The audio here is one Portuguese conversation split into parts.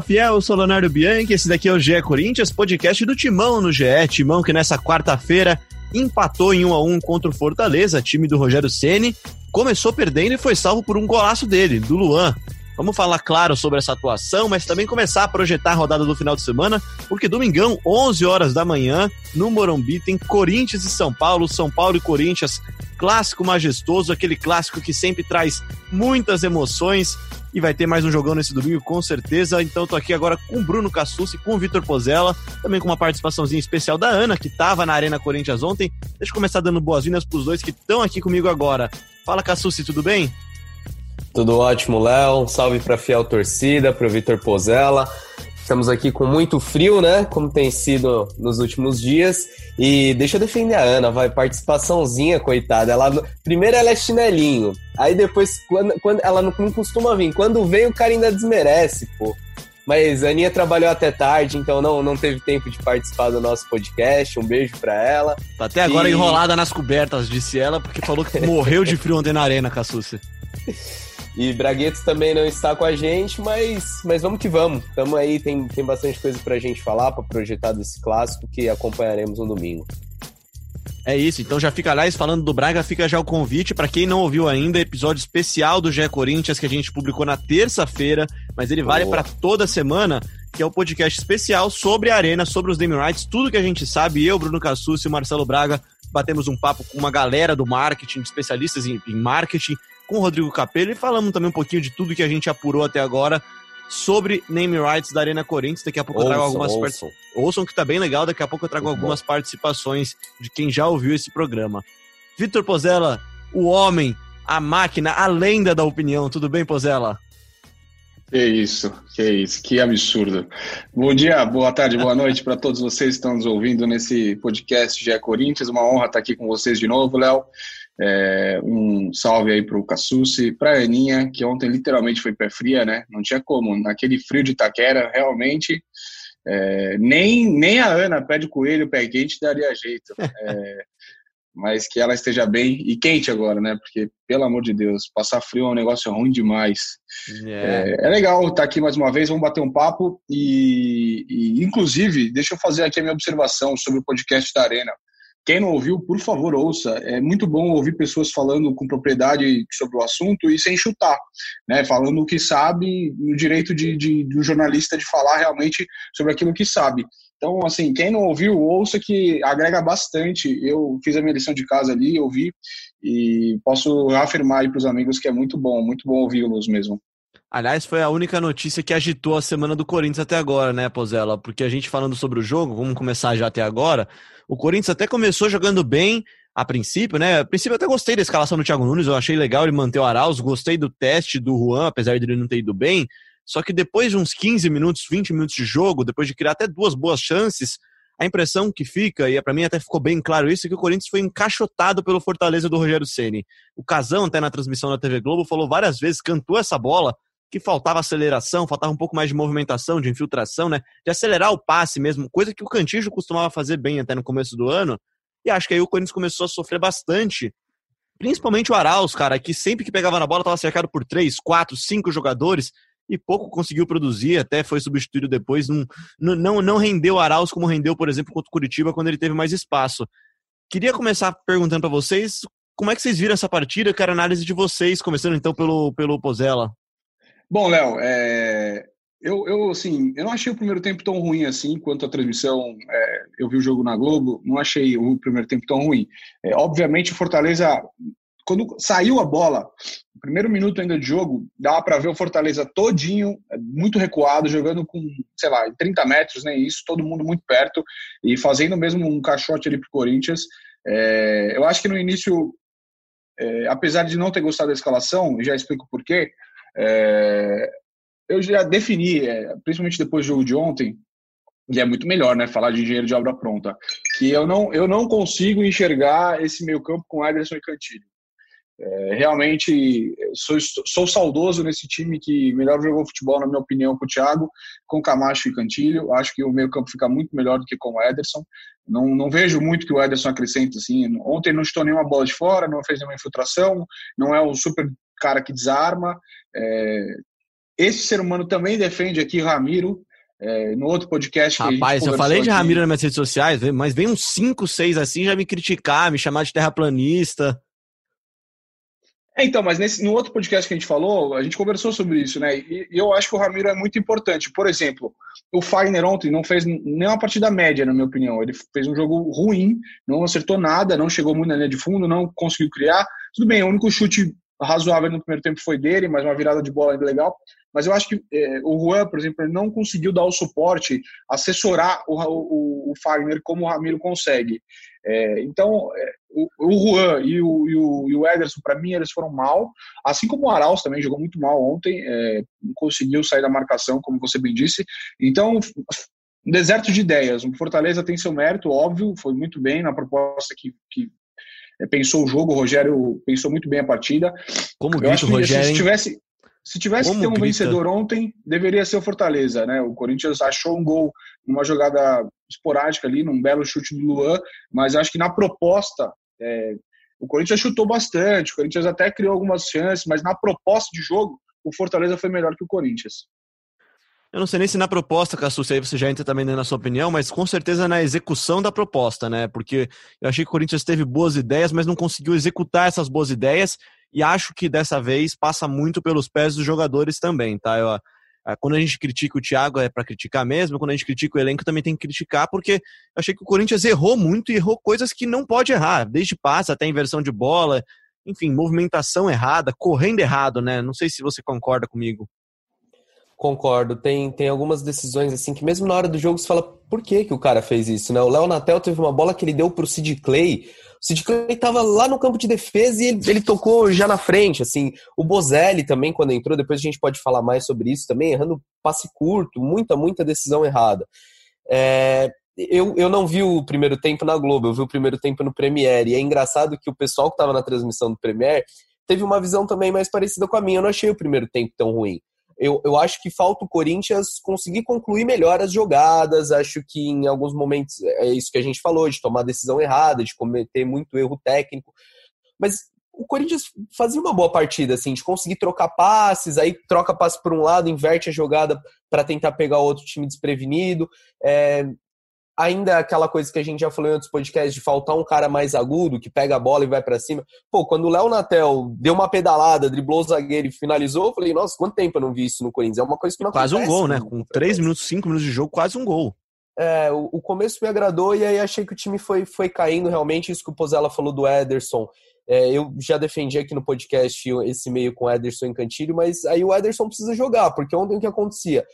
Fiel, eu sou Leonardo Bianchi, esse daqui é o GE Corinthians, podcast do Timão no GE, Timão que nessa quarta-feira empatou em 1 a 1 contra o Fortaleza, time do Rogério Ceni, começou perdendo e foi salvo por um golaço dele, do Luan. Vamos falar, claro, sobre essa atuação, mas também começar a projetar a rodada do final de semana, porque domingão, 11 horas da manhã, no Morumbi, tem Corinthians e São Paulo, São Paulo e Corinthians, clássico majestoso, aquele clássico que sempre traz muitas emoções. E vai ter mais um jogão nesse domingo, com certeza. Então tô aqui agora com o Bruno Cassucci, com o Vitor Pozella, também com uma participaçãozinha especial da Ana, que estava na Arena Corinthians ontem. Deixa eu começar dando boas-vindas pros dois que estão aqui comigo agora. Fala, Cassucci, tudo bem? Tudo ótimo, Léo. Salve pra fiel torcida, pro Vitor Pozella. Estamos aqui com muito frio, né? Como tem sido nos últimos dias. E deixa eu defender a Ana, vai. Participaçãozinha, coitada. Ela, primeiro ela é chinelinho. Aí depois, quando, quando ela não, não costuma vir. Quando vem, o cara ainda desmerece, pô. Mas a Aninha trabalhou até tarde, então não, não teve tempo de participar do nosso podcast. Um beijo pra ela. Tá até agora e... enrolada nas cobertas, disse ela, porque falou que morreu de frio ontem na arena, Cassucci. E Braguetos também não está com a gente, mas, mas vamos que vamos. Estamos aí, tem, tem bastante coisa para a gente falar, para projetar desse clássico que acompanharemos no domingo. É isso, então já fica, aliás, falando do Braga, fica já o convite para quem não ouviu ainda, episódio especial do GE Corinthians que a gente publicou na terça-feira, mas ele vale para toda semana, que é o podcast especial sobre a Arena, sobre os naming rights, tudo que a gente sabe, eu, Bruno Cassucci e o Marcelo Braga batemos um papo com uma galera do marketing, especialistas em, em marketing, com o Rodrigo Capello e falamos também um pouquinho de tudo que a gente apurou até agora sobre name rights da Arena Corinthians. Daqui a pouco ouçam, eu trago algumas ouçam. ouçam que tá bem legal. Daqui a pouco eu trago Muito algumas bom. participações de quem já ouviu esse programa. Vitor Pozella, o homem, a máquina, a lenda da opinião. Tudo bem, Pozella? Que isso, que isso, que absurdo. Bom dia, boa tarde, boa noite para todos vocês que estão nos ouvindo nesse podcast GE Corinthians. Uma honra estar aqui com vocês de novo, Léo. É, um salve aí para o Cassucci, para a Aninha, que ontem literalmente foi pé fria, né? Não tinha como. Naquele frio de Itaquera, realmente, é, nem, nem a Ana, pé de coelho, pé quente, daria jeito. É, mas que ela esteja bem e quente agora, né? Porque, pelo amor de Deus, passar frio é um negócio ruim demais. Yeah. É, é, legal estar aqui mais uma vez, vamos bater um papo e, e, inclusive, deixa eu fazer aqui a minha observação sobre o podcast da Arena. Quem não ouviu, por favor, ouça. É muito bom ouvir pessoas falando com propriedade sobre o assunto e sem chutar, né? Falando o que sabe, no direito de, de, do jornalista de falar realmente sobre aquilo que sabe. Então, assim, quem não ouviu, ouça que agrega bastante. Eu fiz a minha lição de casa ali, ouvi, e posso afirmar aí para os amigos que é muito bom, muito bom ouvi-los mesmo. Aliás, foi a única notícia que agitou a semana do Corinthians até agora, né, Pozella? Porque a gente falando sobre o jogo, vamos começar já até agora. O Corinthians até começou jogando bem a princípio, né? A princípio eu até gostei da escalação do Thiago Nunes, eu achei legal ele manter o Arauz, gostei do teste do Juan, apesar de ele não ter ido bem. Só que depois de uns 15 minutos, 20 minutos de jogo, depois de criar até duas boas chances, a impressão que fica, e para mim até ficou bem claro isso, é que o Corinthians foi encaixotado pelo Fortaleza do Rogério Ceni. O Casão, até na transmissão da TV Globo, falou várias vezes, cantou essa bola, que faltava aceleração, faltava um pouco mais de movimentação, de infiltração, né? De acelerar o passe mesmo, coisa que o Cantijo costumava fazer bem até no começo do ano. E acho que aí o Corinthians começou a sofrer bastante. Principalmente o Arauz, cara, que sempre que pegava na bola estava cercado por três, quatro, cinco jogadores e pouco conseguiu produzir, até foi substituído depois. Não, não, não rendeu Arauz como rendeu, por exemplo, contra o Curitiba, quando ele teve mais espaço. Queria começar perguntando para vocês como é que vocês viram essa partida, quero análise de vocês, começando então pelo, pelo Pozella. Bom, Léo, é, eu, eu, assim, eu não achei o primeiro tempo tão ruim assim quanto a transmissão. É, eu vi o jogo na Globo, não achei o primeiro tempo tão ruim. É, obviamente, o Fortaleza, quando saiu a bola, o primeiro minuto ainda de jogo, dava para ver o Fortaleza todinho, é, muito recuado, jogando com, sei lá, 30 metros, nem né, isso, todo mundo muito perto e fazendo mesmo um caixote ali pro Corinthians. É, eu acho que no início, é, apesar de não ter gostado da escalação, já explico por quê. É, eu já defini, é, principalmente depois do jogo de ontem, e é muito melhor, né, falar de engenheiro de obra pronta, que eu não, eu não consigo enxergar esse meio campo com Ederson e Cantilho. É, realmente sou, sou saudoso nesse time que melhor jogou futebol, na minha opinião, com o Thiago, com Camacho e Cantilho. Acho que o meio campo fica muito melhor do que com o Ederson. Não, não vejo muito que o Ederson acrescente assim. Ontem não estou nenhuma bola de fora, não fez nenhuma infiltração, não é o super cara que desarma. É, esse ser humano também defende aqui Ramiro, é, no outro podcast que Rapaz, eu falei de aqui. Ramiro nas minhas redes sociais, mas vem uns 5, 6 assim já me criticar, me chamar de terraplanista. É, então, mas nesse, no outro podcast que a gente falou, a gente conversou sobre isso, né? E, e, eu acho que o Ramiro é muito importante. Por exemplo, o Fagner ontem não fez nenhuma partida média, na minha opinião. Ele fez um jogo ruim, não acertou nada, não chegou muito na linha de fundo, não conseguiu criar. Tudo bem, o único chute razoável no primeiro tempo foi dele, mas uma virada de bola legal. Mas eu acho que é, o Juan, por exemplo, não conseguiu dar o suporte, assessorar o, o, o Fagner como o Ramiro consegue. É, então, é, o, o Juan e o, e o, e o Ederson, para mim, eles foram mal. Assim como o Arauz também jogou muito mal ontem, é, não conseguiu sair da marcação, como você bem disse. Então, um deserto de ideias. O Fortaleza tem seu mérito, óbvio, foi muito bem na proposta que, que pensou o jogo, o Rogério pensou muito bem a partida. Como grita o Rogério, se tivesse, se tivesse que ter um grita? vencedor ontem, deveria ser o Fortaleza, né? O Corinthians achou um gol numa jogada esporádica ali, num belo chute do Luan, mas acho que na proposta, é, o Corinthians chutou bastante, o Corinthians até criou algumas chances, mas na proposta de jogo, o Fortaleza foi melhor que o Corinthians. Eu não sei nem se na proposta, Cassu, se aí você já entra também na sua opinião, mas com certeza na execução da proposta, né? Porque eu achei que o Corinthians teve boas ideias, mas não conseguiu executar essas boas ideias, e acho que dessa vez passa muito pelos pés dos jogadores também, tá? Eu, quando a gente critica o Thiago é para criticar mesmo, quando a gente critica o elenco também tem que criticar, porque eu achei que o Corinthians errou muito e errou coisas que não pode errar, desde passe até inversão de bola, enfim, movimentação errada, correndo errado, né? Não sei se você concorda comigo. Concordo. Tem, tem algumas decisões assim que mesmo na hora do jogo você fala por que, que o cara fez isso, né? O Léo Natel teve uma bola que ele deu pro Sid Clay. O Sid Clay tava lá no campo de defesa e ele, ele tocou já na frente, assim. O Bozelli também, quando entrou, depois a gente pode falar mais sobre isso também, errando passe curto, muita, muita decisão errada. É, eu, eu não vi o primeiro tempo na Globo, eu vi o primeiro tempo no Premiere. E é engraçado que o pessoal que estava na transmissão do Premiere teve uma visão também mais parecida com a minha. Eu não achei o primeiro tempo tão ruim eu, eu acho que falta o Corinthians conseguir concluir melhor as jogadas. Acho que em alguns momentos é isso que a gente falou, de tomar decisão errada, de cometer muito erro técnico. Mas o Corinthians fazia uma boa partida, assim, de conseguir trocar passes, aí troca passe por um lado, inverte a jogada para tentar pegar outro time desprevenido. É, ainda aquela coisa que a gente já falou em outros podcasts de faltar um cara mais agudo, que pega a bola e vai para cima. Pô, quando o Léo Natel deu uma pedalada, driblou o zagueiro e finalizou, eu falei, nossa, quanto tempo eu não vi isso no Corinthians? É uma coisa que não Quase acontece, um gol, né? Com 3 minutos, 5 minutos de jogo, quase um gol. É, o, o, começo me agradou e aí achei que o time foi, foi caindo realmente. Isso que o Pozella falou do Ederson. É, eu já defendi aqui no podcast esse meio com o Ederson em Cantilho, mas aí o Ederson precisa jogar, porque ontem o que acontecia?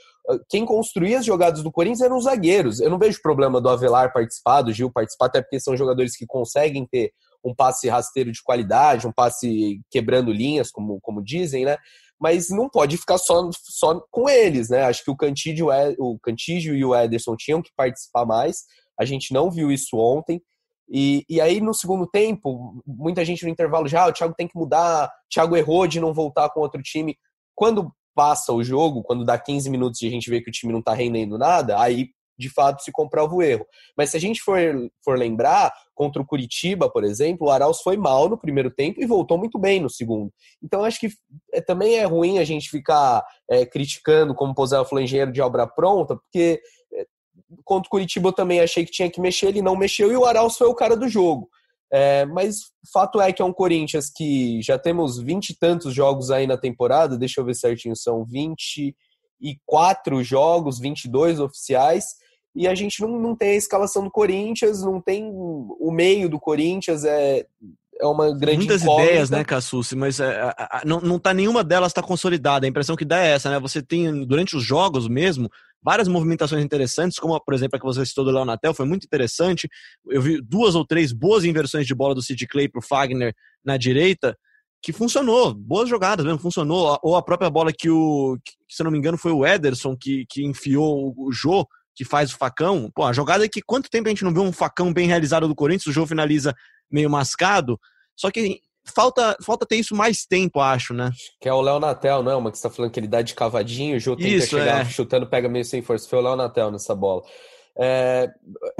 Quem construía as jogadas do Corinthians eram os zagueiros. Eu não vejo problema do Avelar participar, do Gil participar, até porque são jogadores que conseguem ter um passe rasteiro de qualidade, um passe quebrando linhas, como, como dizem, né? Mas não pode ficar só, só com eles, né? Acho que o Cantígio, o Cantígio e o Ederson tinham que participar mais. A gente não viu isso ontem. E, e aí, no segundo tempo, muita gente no intervalo já, ah, o Thiago tem que mudar, o Thiago errou de não voltar com outro time. Quando passa o jogo, quando dá 15 minutos e a gente vê que o time não tá rendendo nada, aí de fato se comprova o erro. Mas se a gente for, for lembrar, contra o Curitiba, por exemplo, o Arauz foi mal no primeiro tempo e voltou muito bem no segundo. Então acho que é, também é ruim a gente ficar é, criticando, como o Pozella falou, engenheiro de obra pronta, porque contra o Curitiba eu também achei que tinha que mexer, ele não mexeu e o Arauz foi o cara do jogo. É, mas fato é que é um Corinthians que já temos vinte e tantos jogos aí na temporada, deixa eu ver certinho, são 24 jogos, 22 oficiais, e a gente não, não tem a escalação do Corinthians, não tem o meio do Corinthians, é, é uma grande Muitas incógnita. ideias, né, Cassucci, mas é, a, a, não, não tá nenhuma delas está consolidada. A impressão que dá é essa, né? Você tem, durante os jogos mesmo, várias movimentações interessantes, como, por exemplo, a que você citou do Leonatel, foi muito interessante. Eu vi duas ou três boas inversões de bola do Sid Clay pro Fagner na direita, que funcionou, boas jogadas mesmo, funcionou. Ou a própria bola que o, que, se eu não me engano, foi o Ederson que, que enfiou o Jô, que faz o facão. Pô, a jogada é que quanto tempo a gente não viu um facão bem realizado do Corinthians, o Jô finaliza meio mascado. Só que falta, falta ter isso mais tempo, acho, né? Que é o Léo Natel, não é? Uma que você tá falando que ele dá de cavadinho, o Jô tenta isso, chegar é. chutando, pega meio sem força. Foi o Léo Natel nessa bola. É,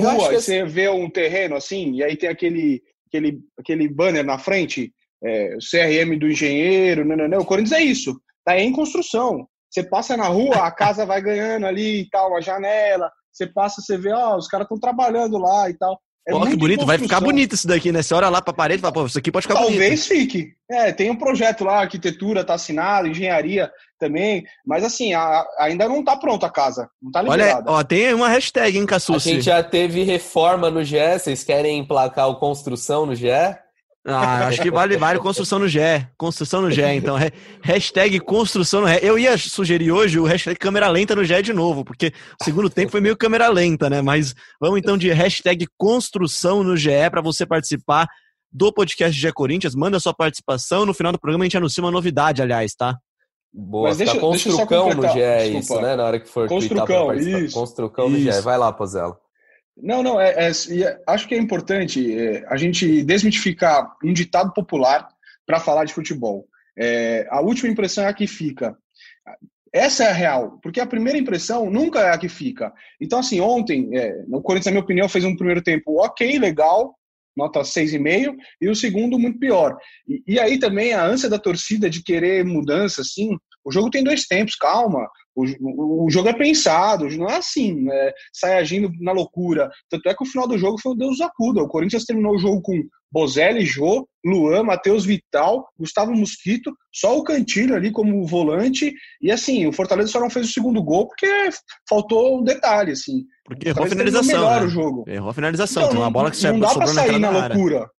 Rua, que... você vê um terreno assim, e aí tem aquele, aquele, aquele banner na frente, é, CRM do engenheiro, não, não, não. o Corinthians é isso, tá em construção. Você passa na rua, a casa vai ganhando ali e tal, a janela. Você passa, você vê, ó, os caras estão trabalhando lá e tal. É Pô, que bonito, vai ficar bonito isso daqui, né? Você olha lá pra parede e fala, pô, isso aqui pode ficar Talvez bonito. Talvez fique. É, tem um projeto lá, arquitetura tá assinado, engenharia também, mas assim, a, ainda não tá pronta a casa, não tá liberada. Olha, ó, tem uma hashtag, hein, Cassucci? A gente já teve reforma no GE, vocês querem emplacar o construção no GE? Ah, acho que vale, vale construção no GE. Construção no GE, então. Hashtag construção no GE. Eu ia sugerir hoje o hashtag câmera lenta no GE de novo, porque o segundo tempo foi meio câmera lenta, né? Mas vamos então de hashtag construção no GE para você participar do podcast GE Corinthians. Manda sua participação. No final do programa a gente anuncia uma novidade, aliás, tá? Boa, Mas deixa, construcão no GE, é isso, né? Na hora que for construcão, isso. Construcão no GE. Vai lá, Pozela. Não, não, é, é, é, acho que é importante é, a gente desmitificar um ditado popular para falar de futebol. É, a última impressão é a que fica. Essa é a real, porque a primeira impressão nunca é a que fica. Então, assim, ontem, é, o Corinthians, na minha opinião, fez um primeiro tempo ok, legal, nota 6,5, e o segundo muito pior. E, e, aí também a ânsia da torcida de querer mudança, assim, o jogo tem dois tempos, calma. O, o, jogo é pensado, não é assim, né? sai agindo na loucura. Tanto é que o final do jogo foi o Deus acuda. O Corinthians terminou o jogo com Bozelli, Jô, Luan, Matheus Vital, Gustavo Mosquito, só o Cantilho ali como volante. E assim, o Fortaleza só não fez o segundo gol porque faltou um detalhe, assim. Porque errou a finalização. Melhor né? o jogo. Errou a finalização. Então, Tem uma bola que Não dá pra sair na, na loucura.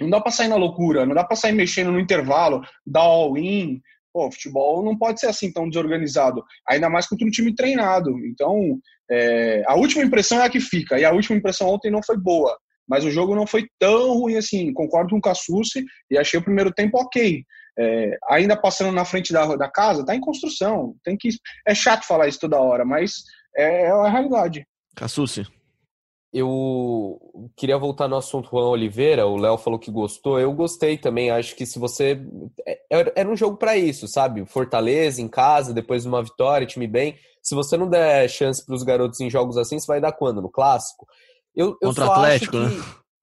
Não dá pra sair na loucura, não dá pra sair mexendo no intervalo, dar all-in, Pô, futebol não pode ser assim tão desorganizado, ainda mais contra um time treinado. Então, é, a última impressão é a que fica, e a última impressão ontem não foi boa, mas o jogo não foi tão ruim assim. Concordo com o Cassucci e achei o primeiro tempo ok. É, ainda passando na frente da, da casa, tá em construção. Tem que é chato falar isso toda hora, mas é, é a realidade. Cassucci eu queria voltar no assunto Juan Oliveira. O Léo falou que gostou. Eu gostei também. Acho que se você. É, era um jogo para isso, sabe? Fortaleza em casa, depois de uma vitória, time bem. Se você não der chance para os garotos em jogos assim, você vai dar quando? No clássico? Eu, eu Contra o Atlético, que, né?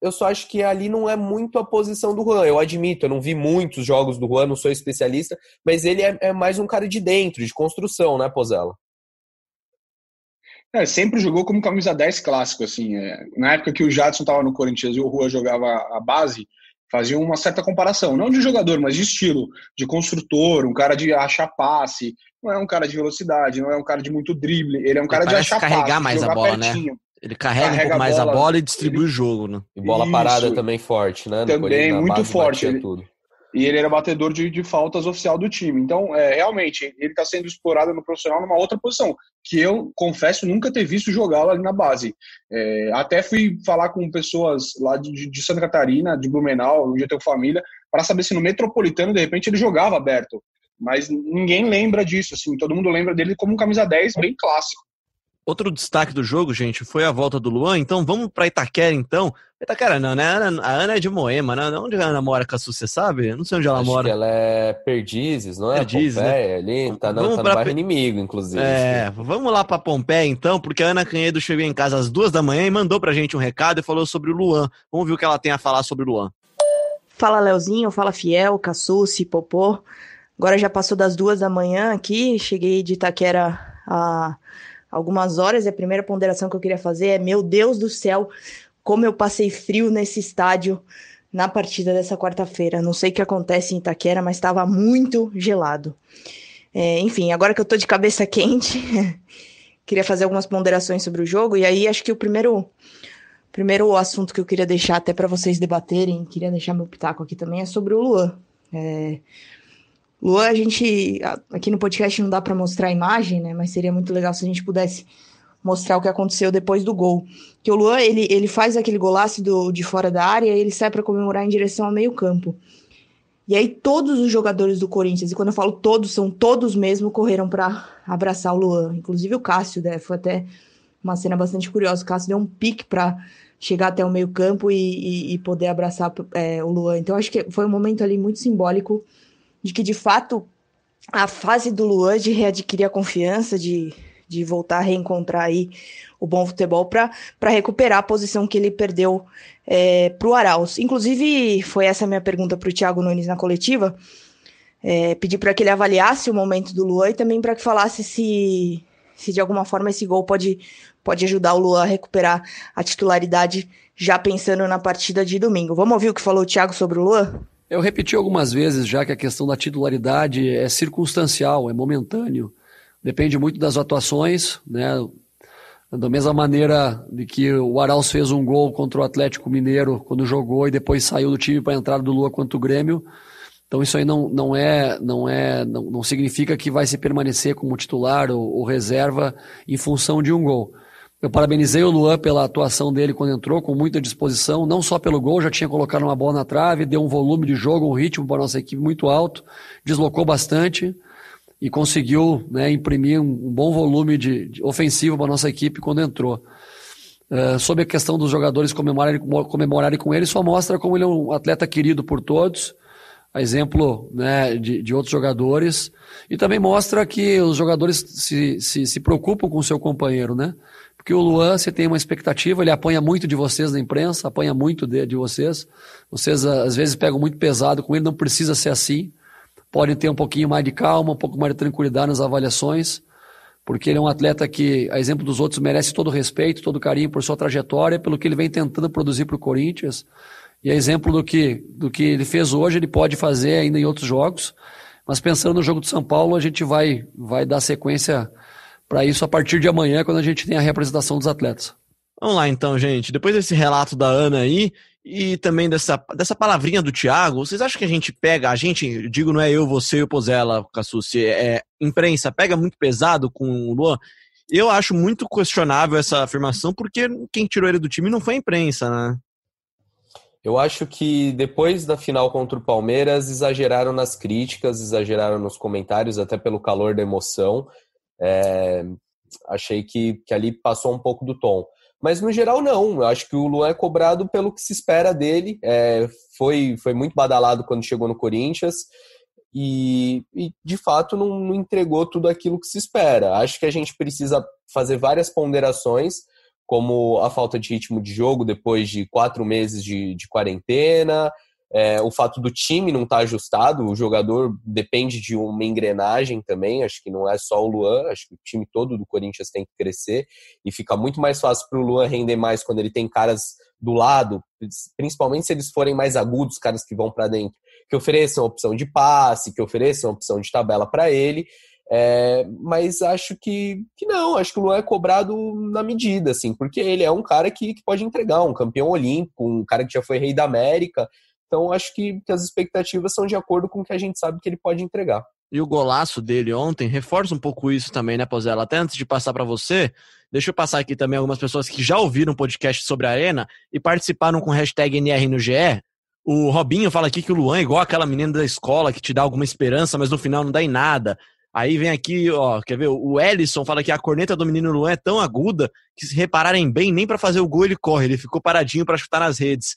Eu só acho que ali não é muito a posição do Juan. Eu admito, eu não vi muitos jogos do Juan, não sou especialista, mas ele é, é mais um cara de dentro, de construção, né, Pozella? É, sempre jogou como camisa 10 clássico, assim. É, na época que o Jadson estava no Corinthians e o Rua jogava a base, fazia uma certa comparação. Não de jogador, mas de estilo, de construtor, um cara de achar passe. Não é um cara de velocidade, não é um cara de muito drible. Ele é um cara de achar carregar passe, mais a bola, né? pertinho. né? Ele carrega, carrega um pouco mais a bola e distribui ele... o jogo, né? E bola Isso. parada também forte, né? Também, muito forte. Ele, tudo e ele era batedor de, de faltas oficial do time. Então, é, realmente, ele está sendo explorado no profissional numa outra posição, que eu confesso nunca ter visto jogá-lo ali na base. É, até fui falar com pessoas lá de, de Santa Catarina, de Blumenau, onde eu tenho família, para saber se no Metropolitano, de repente, ele jogava aberto. Mas ninguém lembra disso, assim, todo mundo lembra dele como um camisa 10 bem clássico. Outro destaque do jogo, gente, foi a volta do Luan. Então vamos para Itaquera, então. Itaquera não, né? A Ana, a Ana é de Moema, né? Onde a Ana mora, Cassu, você sabe? Eu não sei onde ela Acho mora. Que ela é Perdizes, não é? Perdizes, né? ali, tá, não, vamos tá no bairro inimigo, inclusive. É, vamos lá para Pompeia, então, porque a Ana Canhedo chegou em casa às duas da manhã e mandou pra gente um recado e falou sobre o Luan. Vamos ver o que ela tem a falar sobre o Luan. Fala, Leozinho, fala Fiel, Cassucci, Popô. Agora já passou das duas da manhã aqui, cheguei de Itaquera a algumas horas e a primeira ponderação que eu queria fazer é: meu Deus do céu, como eu passei frio nesse estádio na partida dessa quarta-feira. Não sei o que acontece em Itaquera, mas estava muito gelado. É, enfim, agora que eu tô de cabeça quente, queria fazer algumas ponderações sobre o jogo. E aí, acho que o primeiro, primeiro assunto que eu queria deixar até para vocês debaterem, queria deixar meu pitaco aqui também, é sobre o Luan. É, Luan, a gente aqui no podcast não dá para mostrar a imagem, né? Mas seria muito legal se a gente pudesse mostrar o que aconteceu depois do gol. Que o Luan, ele, ele faz aquele golaço do, de fora da área e ele sai para comemorar em direção ao meio-campo. E aí todos os jogadores do Corinthians, e quando eu falo todos, são todos mesmo, correram para abraçar o Luan. Inclusive o Cássio, né? Foi até uma cena bastante curiosa. O Cássio deu um pique para chegar até o meio-campo e, e, e, poder abraçar é, o Luan. Então acho que foi um momento ali muito simbólico de que de fato a fase do Luan de readquirir a confiança, de, de voltar a reencontrar aí o bom futebol para recuperar a posição que ele perdeu é, para o Arauz. Inclusive, foi essa minha pergunta para o Thiago Nunes na coletiva. é, pedir para que ele avaliasse o momento do Luan e também para que falasse se, se de alguma forma esse gol pode, pode ajudar o Luan a recuperar a titularidade já pensando na partida de domingo. Vamos ouvir o que falou o Thiago sobre o Luan? Eu repeti algumas vezes já que a questão da titularidade é circunstancial, é momentâneo. Depende muito das atuações, né? Da mesma maneira de que o Arauz fez um gol contra o Atlético Mineiro quando jogou e depois saiu do time para a entrada do Lua contra o Grêmio. Então isso aí não, não é não é não, não significa que vai se permanecer como titular ou, ou, reserva em função de um gol. Eu parabenizei o Luan pela atuação dele quando entrou, com muita disposição, não só pelo gol, já tinha colocado uma bola na trave, deu um volume de jogo, um ritmo para a nossa equipe muito alto, deslocou bastante e conseguiu né, imprimir um, bom volume de, de ofensivo para a nossa equipe quando entrou. Uh, sobre a questão dos jogadores comemorarem, comemorarem com ele, só mostra como ele é um atleta querido por todos, a exemplo né, de, de, outros jogadores, e também mostra que os jogadores se, se, se preocupam com o seu companheiro, né? Porque o Luan, você tem uma expectativa, ele apanha muito de vocês na imprensa, apanha muito de, de vocês. Vocês às vezes pegam muito pesado com ele, não precisa ser assim. Podem ter um pouquinho mais de calma, um pouco mais de tranquilidade nas avaliações, porque ele é um atleta que, a exemplo dos outros, merece todo o respeito, todo o carinho por sua trajetória, pelo que ele vem tentando produzir para o Corinthians. E a exemplo do que, do que ele fez hoje, ele pode fazer ainda em outros jogos. Mas pensando no jogo de São Paulo, a gente vai, vai dar sequência para isso a partir de amanhã, quando a gente tem a representação dos atletas. Vamos lá então, gente. Depois desse relato da Ana aí e também dessa, dessa palavrinha do Thiago, vocês acham que a gente pega, a gente, digo, não é eu, você e o Pozella, Cassucci, é imprensa, pega muito pesado com o Luan? Eu acho muito questionável essa afirmação, porque quem tirou ele do time não foi a imprensa, né? Eu acho que depois da final contra o Palmeiras, exageraram nas críticas, exageraram nos comentários, até pelo calor da emoção. É, achei que, que ali passou um pouco do tom. Mas no geral, não. Eu acho que o Luan é cobrado pelo que se espera dele. É, foi, foi muito badalado quando chegou no Corinthians. E, e de fato não, não, entregou tudo aquilo que se espera. Acho que a gente precisa fazer várias ponderações como a falta de ritmo de jogo depois de quatro meses de, de quarentena, é, o fato do time não estar tá ajustado, o jogador depende de uma engrenagem também, acho que não é só o Luan, acho que o time todo do Corinthians tem que crescer e fica muito mais fácil para o Luan render mais quando ele tem caras do lado, principalmente se eles forem mais agudos, caras que vão para dentro, que ofereçam opção de passe, que ofereçam opção de tabela para ele, é, mas acho que, que não, acho que o Luan é cobrado na medida, assim, porque ele é um cara que, que pode entregar, um campeão olímpico, um cara que já foi rei da América, então acho que, que as expectativas são de acordo com o que a gente sabe que ele pode entregar. E o golaço dele ontem reforça um pouco isso também, né, Pozella? Até antes de passar para você, deixa eu passar aqui também algumas pessoas que já ouviram um podcast sobre a Arena e participaram com o hashtag NR no GE. O Robinho fala aqui que o Luan é igual aquela menina da escola que te dá alguma esperança, mas no final não dá em nada. Aí vem aqui, ó, quer ver? O Ellison fala que a corneta do menino Luan é tão aguda que, se repararem bem, nem para fazer o gol ele corre, ele ficou paradinho para chutar nas redes.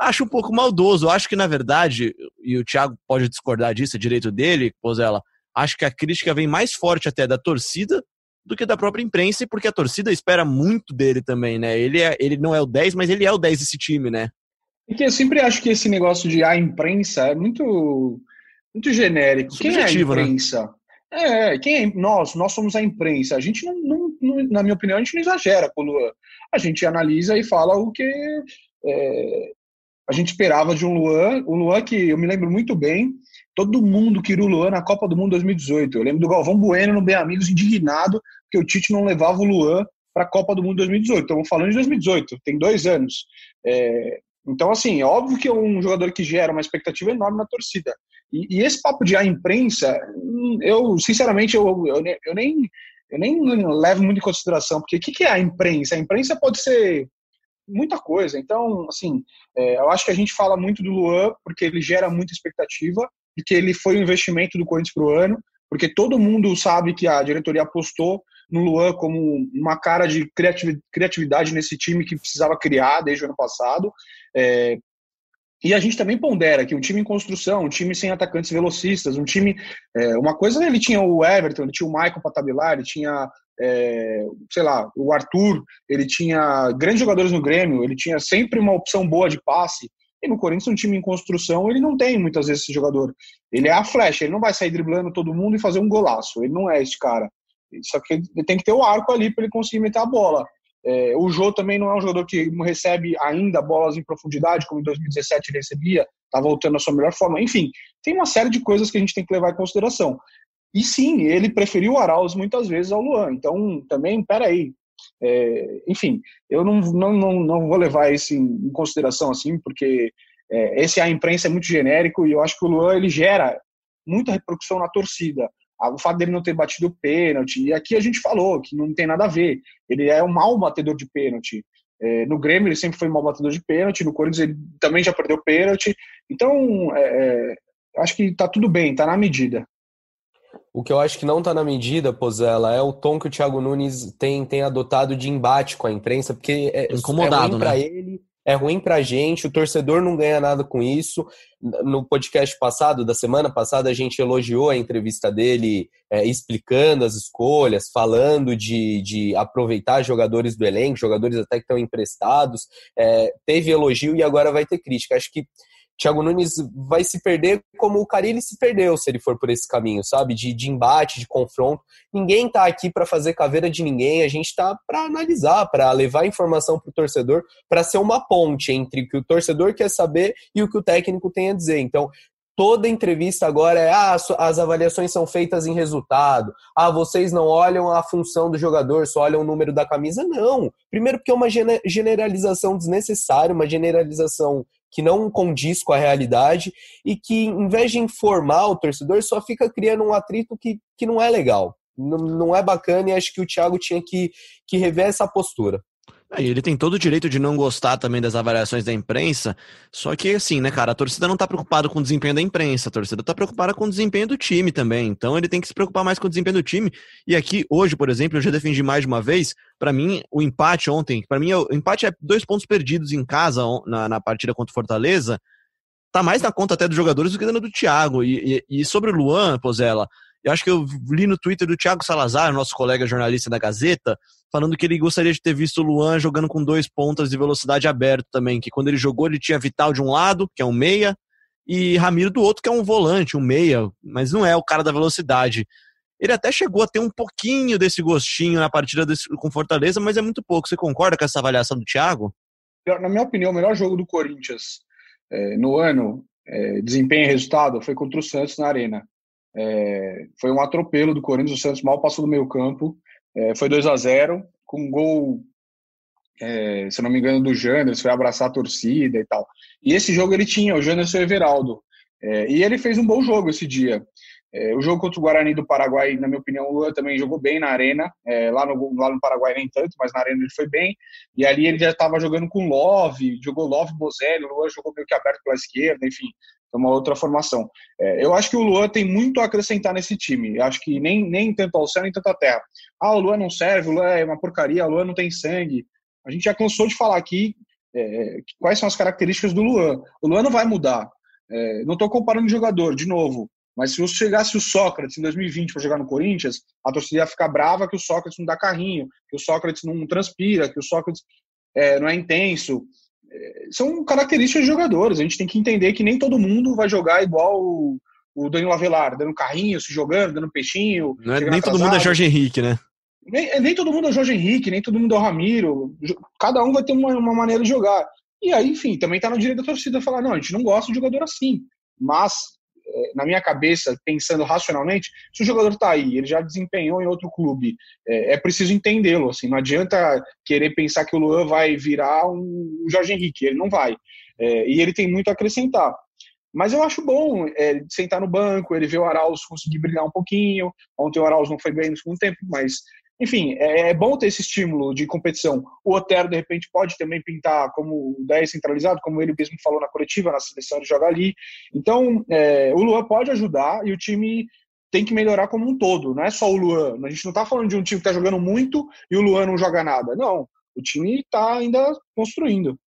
Acho um pouco maldoso. Acho que, na verdade, e o Thiago pode discordar disso, é direito dele, Pozella, acho que a crítica vem mais forte até da torcida do que da própria imprensa, porque a torcida espera muito dele também, né? Ele, é, ele não é o 10, mas ele é o 10 desse time, né? E que eu sempre acho que esse negócio de a imprensa é muito, muito genérico. Subjetivo, quem é a né? imprensa? Né? É, quem é nós? Nós somos a imprensa. A gente não, não, não, na minha opinião, a gente não exagera quando a gente analisa e fala o que é, a gente esperava de um Luan. O Luan que eu me lembro muito bem, todo mundo queria o Luan na Copa do Mundo 2018. Eu lembro do Galvão Bueno no Bem Amigos indignado que o Tite não levava o Luan para a Copa do Mundo 2018. Estamos falando de 2018, tem dois anos. É, então, assim, é óbvio que é um jogador que gera uma expectativa enorme na torcida. E, e esse papo de a imprensa, hum, eu, sinceramente, eu, eu, eu, nem, eu nem levo muito em consideração, porque o que, que é a imprensa? A imprensa pode ser muita coisa. Então, assim, é, eu acho que a gente fala muito do Luan porque ele gera muita expectativa e que ele foi um investimento do Corinthians para o ano, porque todo mundo sabe que a diretoria apostou no Luan como uma cara de criatividade nesse time que precisava criar desde o ano passado. É, e a gente também pondera que um time em construção, um time sem atacantes velocistas, um time. É, uma coisa, ele tinha o Everton, ele tinha o Michael para tabelar, ele tinha, é, sei lá, o Arthur, ele tinha grandes jogadores no Grêmio, ele tinha sempre uma opção boa de passe. E no Corinthians, um time em construção, ele não tem muitas vezes esse jogador. Ele é a flecha, ele não vai sair driblando todo mundo e fazer um golaço. Ele não é esse cara. Só que ele tem que ter o arco ali para ele conseguir meter a bola. É, o Jô também não é um jogador que recebe ainda bolas em profundidade, como em 2017 ele recebia, está voltando à sua melhor forma. Enfim, tem uma série de coisas que a gente tem que levar em consideração. E sim, ele preferiu o Arauz muitas vezes ao Luan. Então, também, peraí. É, enfim, eu não, não, não, não vou levar isso em, consideração assim, porque é, esse a imprensa é muito genérico e eu acho que o Luan ele gera muita repercussão na torcida. O fato dele não ter batido pênalti, e aqui a gente falou que não tem nada a ver. Ele é um mau batedor de pênalti. É, no Grêmio ele sempre foi um mau batedor de pênalti, no Corinthians ele também já perdeu pênalti. Então, é, é acho que tá tudo bem, tá na medida. O que eu acho que não está na medida, Pozella, é o tom que o Thiago Nunes tem, tem adotado de embate com a imprensa, porque é, Incomodado, é ruim né? para ele, é ruim para a gente, o torcedor não ganha nada com isso. No podcast passado, da semana passada, a gente elogiou a entrevista dele, é, explicando as escolhas, falando de, de aproveitar jogadores do elenco, jogadores até que estão emprestados. É, teve elogio e agora vai ter crítica. Acho que Thiago Nunes vai se perder como o Carilli se perdeu se ele for por esse caminho, sabe? De, de embate, de confronto. Ninguém tá aqui para fazer caveira de ninguém, a gente tá para analisar, para levar informação para o torcedor, para ser uma ponte entre o que o torcedor quer saber e o que o técnico tem a dizer. Então, toda entrevista agora é ah, as avaliações são feitas em resultado. Ah, vocês não olham a função do jogador, só olham o número da camisa. Não. Primeiro porque é uma generalização desnecessária, uma generalização que não condiz com a realidade e que, em vez de informar o torcedor, só fica criando um atrito que, que não é legal, não, não é bacana e acho que o Thiago tinha que, que rever essa postura. É, ele tem todo o direito de não gostar também das avaliações da imprensa, só que assim, né, cara, a torcida não tá preocupada com o desempenho da imprensa, a torcida tá preocupada com o desempenho do time também, então ele tem que se preocupar mais com o desempenho do time, e aqui, hoje, por exemplo, eu já defendi mais de uma vez, para mim, o empate ontem, para mim, o empate é dois pontos perdidos em casa na, na partida contra o Fortaleza, tá mais na conta até dos jogadores do que dando do Thiago, e, e, e sobre o Luan, Pozella, eu acho que eu li no Twitter do Thiago Salazar, nosso colega jornalista da Gazeta, falando que ele gostaria de ter visto o Luan jogando com dois pontas de velocidade aberto também, que quando ele jogou ele tinha Vital de um lado, que é um meia, e Ramiro do outro, que é um volante, um meia, mas não é o cara da velocidade. Ele até chegou a ter um pouquinho desse gostinho na partida desse, com Fortaleza, mas é muito pouco. Você concorda com essa avaliação do Thiago? Na minha opinião, o melhor jogo do Corinthians é, no ano, é, desempenho e resultado, foi contra o Santos na Arena. É, foi um atropelo do Corinthians, o Santos mal passou do meio campo, é, foi 2 a 0 com um gol, é, se não me engano, do Janderson, foi abraçar a torcida e tal. E esse jogo ele tinha o Janderson e o Everaldo, é, e ele fez um bom jogo esse dia. É, o jogo contra o Guarani do Paraguai, na minha opinião, o Luan também jogou bem na arena. É, lá, no, lá no Paraguai nem tanto, mas na arena ele foi bem. E ali ele já estava jogando com Love, jogou Love Bozelli, o Luan jogou meio que aberto pela esquerda, enfim é uma outra formação. É, eu acho que o Luan tem muito a acrescentar nesse time. Eu acho que nem, nem tanto ao céu, nem tanto à terra. Ah, o Luan não serve, o Luan é uma porcaria, o Luan não tem sangue. A gente já cansou de falar aqui é, quais são as características do Luan. O Luan não vai mudar. É, não estou comparando jogador, de novo. Mas se chegasse o Sócrates em 2020 para jogar no Corinthians, a torcida ia ficar brava que o Sócrates não dá carrinho, que o Sócrates não transpira, que o Sócrates é, não é intenso são características de jogadores. A gente tem que entender que nem todo mundo vai jogar igual o, o Danilo Avelar, dando carrinho, se jogando, dando peixinho. Não é, nem todo mundo é Jorge Henrique, né? Nem, nem, todo mundo é Jorge Henrique, nem todo mundo é o Ramiro. Cada um vai ter uma, uma maneira de jogar. E aí, enfim, também tá no direito da torcida falar: não, a gente não gosta de jogador assim. Mas é, na minha cabeça, pensando racionalmente, se o jogador está aí, ele já desempenhou em outro clube, é, é preciso entendê-lo. Assim, não adianta querer pensar que o Luan vai virar um Jorge Henrique, ele não vai. É, e ele tem muito a acrescentar. Mas eu acho bom é, sentar no banco, ele ver o Arauz conseguir brilhar um pouquinho. Ontem o Arauz não foi bem no segundo tempo, mas enfim, é, é, bom ter esse estímulo de competição. O Otero, de repente, pode também pintar como 10 centralizado, como ele mesmo falou na coletiva, na seleção, de jogar ali. Então, é, o Luan pode ajudar e o time tem que melhorar como um todo. Não é só o Luan. A gente não está falando de um time que está jogando muito e o Luan não joga nada. Não, o time está ainda construindo.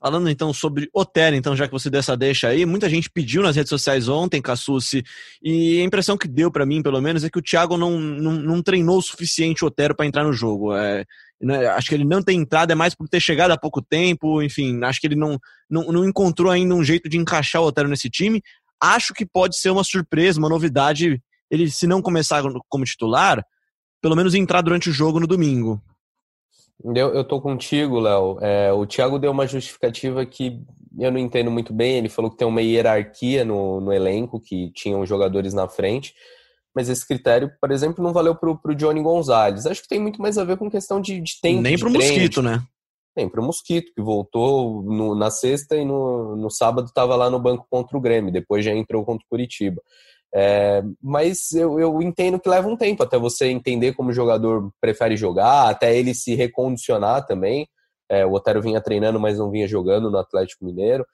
Falando então sobre Otero, então, já que você deu essa deixa aí, muita gente pediu nas redes sociais ontem, Cassucci, e a impressão que deu para mim, pelo menos, é que o Thiago não, não, não treinou o suficiente o Otero para entrar no jogo. É, Né? Acho que ele não tem entrado, é mais por ter chegado há pouco tempo, enfim, acho que ele não, não, não encontrou ainda um jeito de encaixar o Otero nesse time. Acho que pode ser uma surpresa, uma novidade, ele se não começar como titular, pelo menos entrar durante o jogo no domingo. Eu, eu tô contigo, Léo. É, o Thiago deu uma justificativa que eu não entendo muito bem. Ele falou que tem uma hierarquia no, no elenco, que tinham jogadores na frente. Mas esse critério, por exemplo, não valeu pro, pro Johnny Gonzalez. Acho que tem muito mais a ver com questão de, de tempo. Nem de pro treino. Mosquito, né? Nem pro Mosquito, que voltou no, na sexta e no, no sábado estava lá no banco contra o Grêmio. Depois já entrou contra o Curitiba. É, mas eu, eu entendo que leva um tempo até você entender como o jogador prefere jogar, até ele se recondicionar também. É, o Otero vinha treinando, mas não vinha jogando no Atlético Mineiro.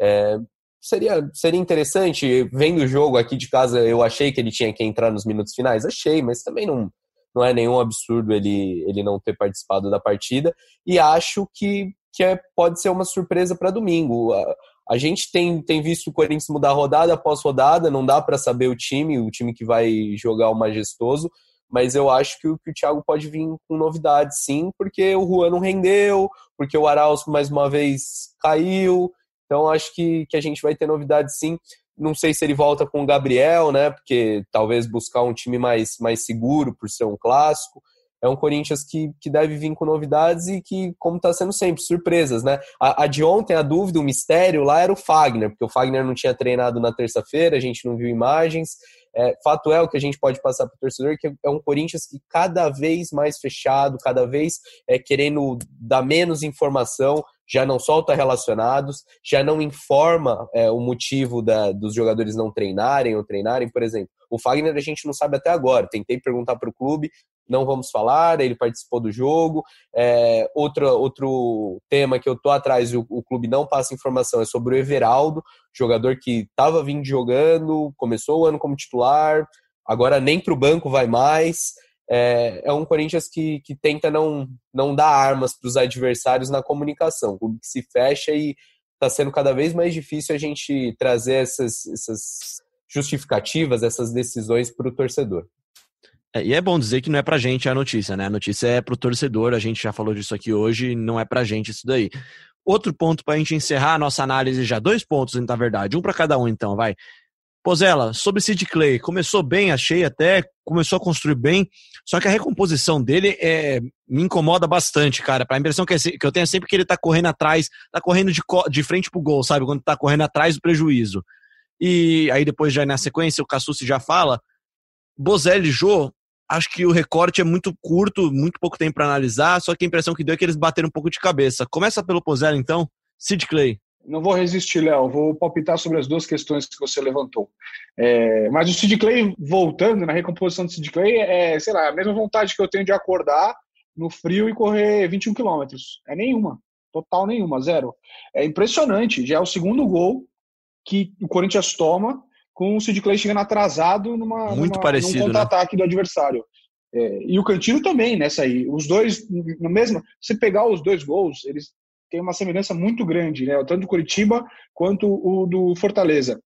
É, seria, seria interessante, vendo o jogo aqui de casa, eu achei que ele tinha que entrar nos minutos finais, achei, mas também não, não é nenhum absurdo ele, ele não ter participado da partida. E acho que, que é, pode ser uma surpresa para domingo. A gente tem, tem visto o Corinthians mudar rodada após rodada, não dá para saber o time, o time que vai jogar o majestoso, mas eu acho que o, que o Thiago pode vir com novidades, sim, porque o Juan não rendeu, porque o Arauz mais uma vez caiu, então acho que, que a gente vai ter novidades sim. Não sei se ele volta com o Gabriel, né? Porque talvez buscar um time mais, mais seguro por ser um clássico é um Corinthians que, que deve vir com novidades e que, como está sendo sempre, surpresas, né? A, a, de ontem, a dúvida, o mistério lá era o Fagner, porque o Fagner não tinha treinado na terça-feira, a gente não viu imagens. É, fato é o que a gente pode passar para o torcedor, que é um Corinthians que cada vez mais fechado, cada vez é, querendo dar menos informação, já não solta relacionados, já não informa é, o motivo da, dos jogadores não treinarem ou treinarem, por exemplo. O Fagner a gente não sabe até agora. Tentei perguntar para o clube, não vamos falar, ele participou do jogo. É, outro, outro tema que eu tô atrás e o, o, clube não passa informação é sobre o Everaldo, jogador que estava vindo jogando, começou o ano como titular, agora nem para o banco vai mais. É, é, um Corinthians que, que tenta não, não dar armas para os adversários na comunicação, o clube que se fecha e está sendo cada vez mais difícil a gente trazer essas, essas justificativas, essas decisões para o torcedor. É, e é bom dizer que não é pra gente a notícia, né? A notícia é pro torcedor, a gente já falou disso aqui hoje, não é pra gente isso daí. Outro ponto pra gente encerrar a nossa análise já, dois pontos, na verdade, um para cada um então, vai. Pozela, sobre Sid Clay, começou bem, achei até, começou a construir bem, só que a recomposição dele é, me incomoda bastante, cara. A impressão que, eu tenho é sempre que ele tá correndo atrás, tá correndo de, de frente pro gol, sabe? Quando tá correndo atrás do prejuízo. E aí depois já na sequência o Cassucci já fala, Bozelli e Jô, acho que o recorte é muito curto, muito pouco tempo para analisar, só que a impressão que deu é que eles bateram um pouco de cabeça. Começa pelo Pozella, então. Sid Clay. Não vou resistir, Léo. Vou palpitar sobre as duas questões que você levantou. É, mas o Sid Clay, voltando na recomposição do Sid Clay, é, sei lá, a mesma vontade que eu tenho de acordar no frio e correr 21 quilômetros. É nenhuma. Total nenhuma, zero. É impressionante. Já é o segundo gol que o Corinthians toma com o Sid Clay chegando atrasado numa, Muito numa, parecido, num contra-ataque né? do adversário. É, e o Cantino também nessa aí. Os dois, no mesmo, se pegar os dois gols, eles têm uma semelhança muito grande, né? Tanto do Curitiba quanto o do Fortaleza.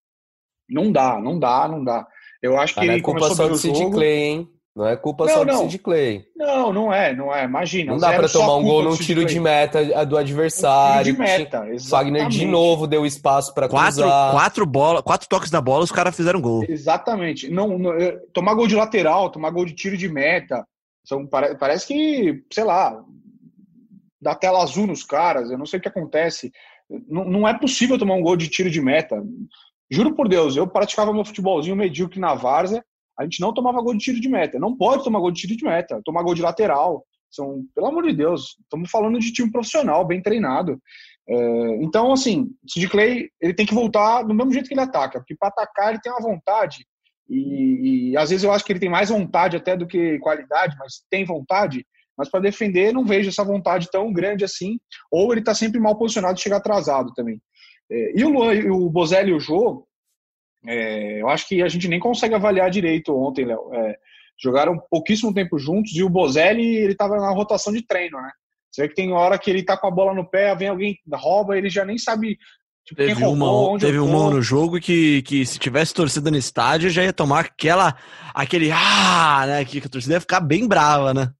Não dá, não dá, não dá. Eu acho que ah, ele é culpa só do Sid Clay, hein? Não é culpa não, só do Sid Clay. Não, não é, não é. Imagina. Não dá para tomar um gol num tiro de meta do adversário. Um tiro de meta, exatamente. Wagner de novo deu espaço para cruzar. Quatro, bola, quatro toques na bola, os caras fizeram gol. Exatamente. Não, não, tomar gol de lateral, tomar gol de tiro de meta. São, parece que, sei lá, dá tela azul nos caras. Eu não sei o que acontece. Não, não é possível tomar um gol de tiro de meta. Juro por Deus, eu praticava meu futebolzinho medíocre na várzea a gente não tomava gol de tiro de meta. Não pode tomar gol de tiro de meta, tomar gol de lateral. São, pelo amor de Deus, estamos falando de time profissional, bem treinado. É, então, assim, o Sid Clay ele tem que voltar do mesmo jeito que ele ataca, porque para atacar ele tem uma vontade. E, e, às vezes eu acho que ele tem mais vontade até do que qualidade, mas tem vontade. Mas para defender, não vejo essa vontade tão grande assim. Ou ele está sempre mal posicionado e chega atrasado também. É, e o o Bozelli e o Jô, é, eu acho que a gente nem consegue avaliar direito ontem, Léo. É, jogaram pouquíssimo tempo juntos e o Bozelli ele estava na rotação de treino, né? Você vê que tem hora que ele tá com a bola no pé, vem alguém rouba, ele já nem sabe tipo, teve roubou, uma, onde teve uma no jogo que, que se tivesse torcida no estádio já ia tomar aquela aquele ah, né, que a torcida ia ficar bem brava, né?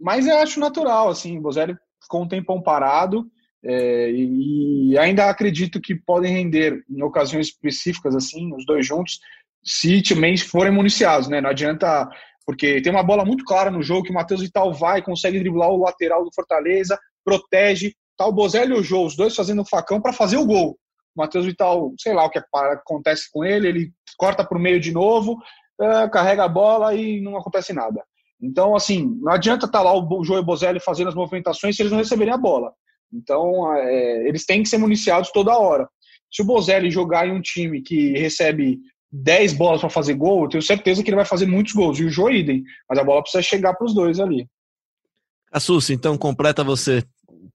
mas eu acho natural, assim, o Bozelli ficou um tempão parado é, e ainda acredito que podem render em ocasiões específicas, assim, os dois juntos, se também forem municiados, né? Não adianta, porque tem uma bola muito clara no jogo que o Matheus Vital vai, consegue driblar o lateral do Fortaleza, protege, tá o Bozelli e o Jô, os dois fazendo facão para fazer o gol. O Matheus Vital, sei lá o que acontece com ele, ele corta o meio de novo, é, carrega a bola e não acontece nada. Então, assim, não adianta estar tá lá o Joe Bozelli fazendo as movimentações se eles não receberem a bola. Então, é, eles têm que ser municiados toda hora. Se o Bozelli jogar em um time que recebe 10 bolas para fazer gol, eu tenho certeza que ele vai fazer muitos gols. E o Joe idem. Mas a bola precisa chegar para os dois ali. Assus, então completa você.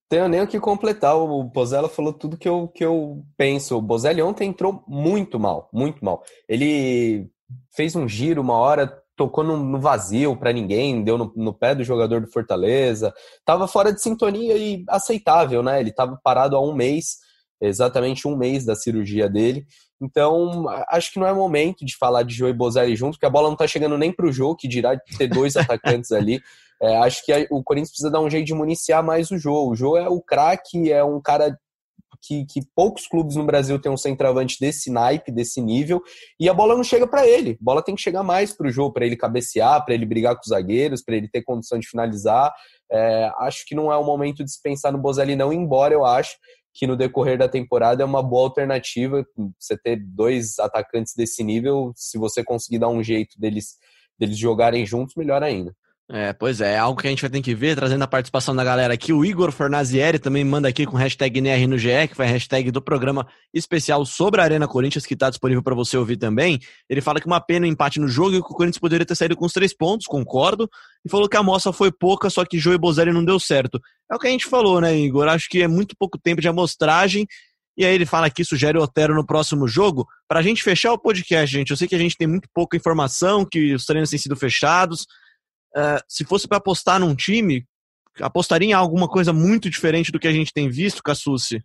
Tenho nem o que completar. O Pozella falou tudo que eu, que eu penso. O Bozelli ontem entrou muito mal, muito mal. Ele fez um giro uma hora, tocou no, no vazio para ninguém, deu no, no, pé do jogador do Fortaleza, estava fora de sintonia e aceitável, né? Ele estava parado há um mês, exatamente um mês da cirurgia dele. Então, acho que não é momento de falar de Jô e Bozelli junto, porque a bola não está chegando nem para o Jô, que dirá de ter dois atacantes ali. É, acho que o Corinthians precisa dar um jeito de municiar mais o Jô. O Jô é o craque, é um cara que, que, poucos clubes no Brasil têm um centroavante desse naipe, desse nível, e a bola não chega para ele. A bola tem que chegar mais para o jogo, para ele cabecear, para ele brigar com os zagueiros, para ele ter condição de finalizar. É, acho que não é o momento de se pensar no Bozelli, não, embora eu acho que no decorrer da temporada é uma boa alternativa você ter dois atacantes desse nível. Se você conseguir dar um jeito deles, deles jogarem juntos, melhor ainda. É, pois é, é algo que a gente vai ter que ver, trazendo a participação da galera aqui. O Igor Fornazieri também manda aqui com hashtag NR no GE, que foi a hashtag do programa especial sobre a Arena Corinthians, que está disponível para você ouvir também. Ele fala que uma pena o empate no jogo e que o Corinthians poderia ter saído com os três pontos, concordo. E falou que a amostra foi pouca, só que Joe e Bozelli não deu certo. É o que a gente falou, né, Igor? Acho que é muito pouco tempo de amostragem. E aí ele fala que sugere o Otero no próximo jogo. Para a gente fechar o podcast, gente, eu sei que a gente tem muito pouca informação, que os treinos têm sido fechados. Uh, se fosse para apostar num time, apostaria em alguma coisa muito diferente do que a gente tem visto, Cassucci?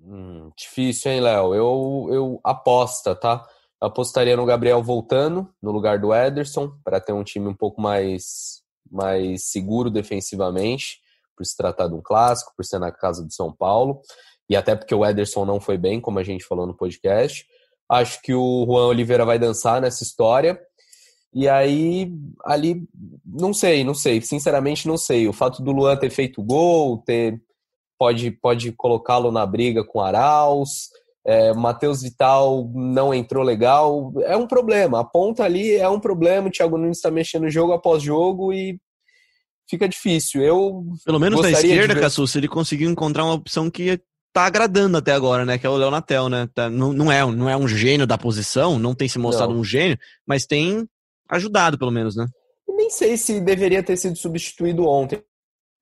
Hum, difícil, hein, Léo? Eu, eu aposta, tá? Eu apostaria no Gabriel voltando no lugar do Ederson para ter um time um pouco mais, mais seguro defensivamente, por se tratar de um clássico, por ser na casa do São Paulo, e até porque o Ederson não foi bem, como a gente falou no podcast. Acho que o Juan Oliveira vai dançar nessa história. E aí, ali, não sei, não sei, sinceramente não sei. O fato do Luan ter feito gol, ter pode, pode colocá-lo na briga com Arauz, é, Matheus Vital não entrou legal, é um problema. A ponta ali é um problema, o Thiago Nunes está mexendo jogo após jogo e fica difícil. Eu Pelo menos na esquerda. Cassus, ele conseguiu encontrar uma opção que tá agradando até agora, né? Que é o Leonatel, né? Tá, não, não, é, não é um gênio da posição, não tem se mostrado não. um gênio, mas tem ajudado, pelo menos, né? Nem sei se deveria ter sido substituído ontem.